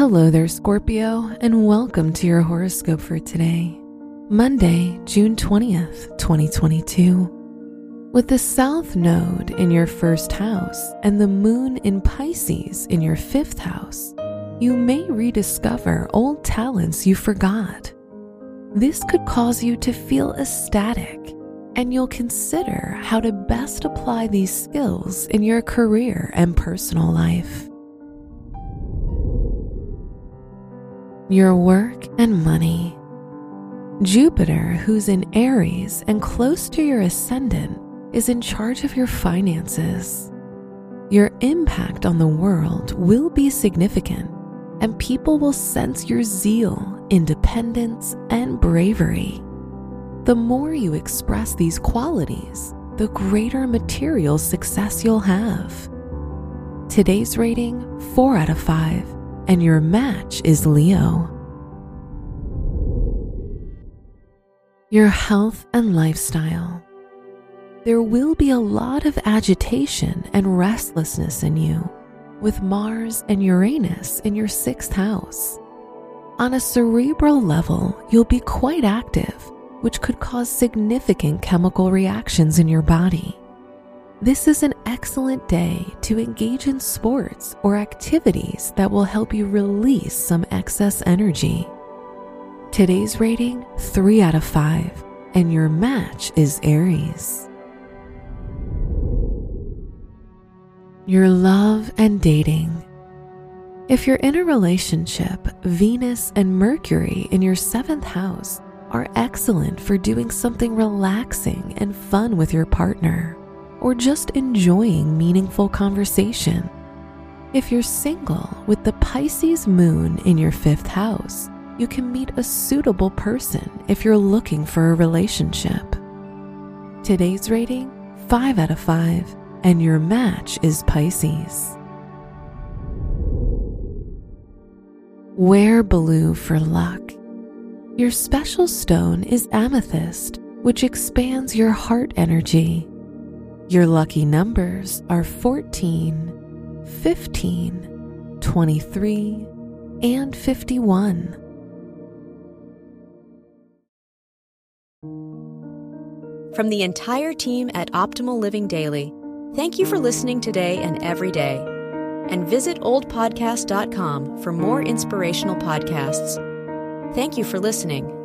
Hello there, Scorpio, and welcome to your horoscope for today, Monday, June 20th, 2022. With the South Node in your first house and the Moon in Pisces in your fifth house, you may rediscover old talents you forgot. This could cause you to feel ecstatic, and you'll consider how to best apply these skills in your career and personal life. Your work and money. Jupiter, who's in Aries and close to your ascendant, is in charge of your finances. Your impact on the world will be significant, and people will sense your zeal, independence, and bravery. The more you express these qualities, the greater material success you'll have. Today's rating 4 out of 5 and your match is Leo. Your health and lifestyle. There will be a lot of agitation and restlessness in you, with Mars and Uranus in your sixth house. On a cerebral level, you'll be quite active, which could cause significant chemical reactions in your body. This is an excellent day to engage in sports or activities that will help you release some excess energy. Today's rating 3 out of 5, and your match is Aries. Your love and dating. If you're in a relationship, Venus and Mercury in your seventh house are excellent for doing something relaxing and fun with your partner or just enjoying meaningful conversation. If you're single with the Pisces moon in your fifth house, you can meet a suitable person if you're looking for a relationship. Today's rating 5 out of 5, and your match is Pisces. Wear blue for luck. Your special stone is amethyst, which expands your heart energy your lucky numbers are 14, 15, 23, and 51. From the entire team at Optimal Living Daily, thank you for listening today and every day. And visit oldpodcast.com for more inspirational podcasts. Thank you for listening.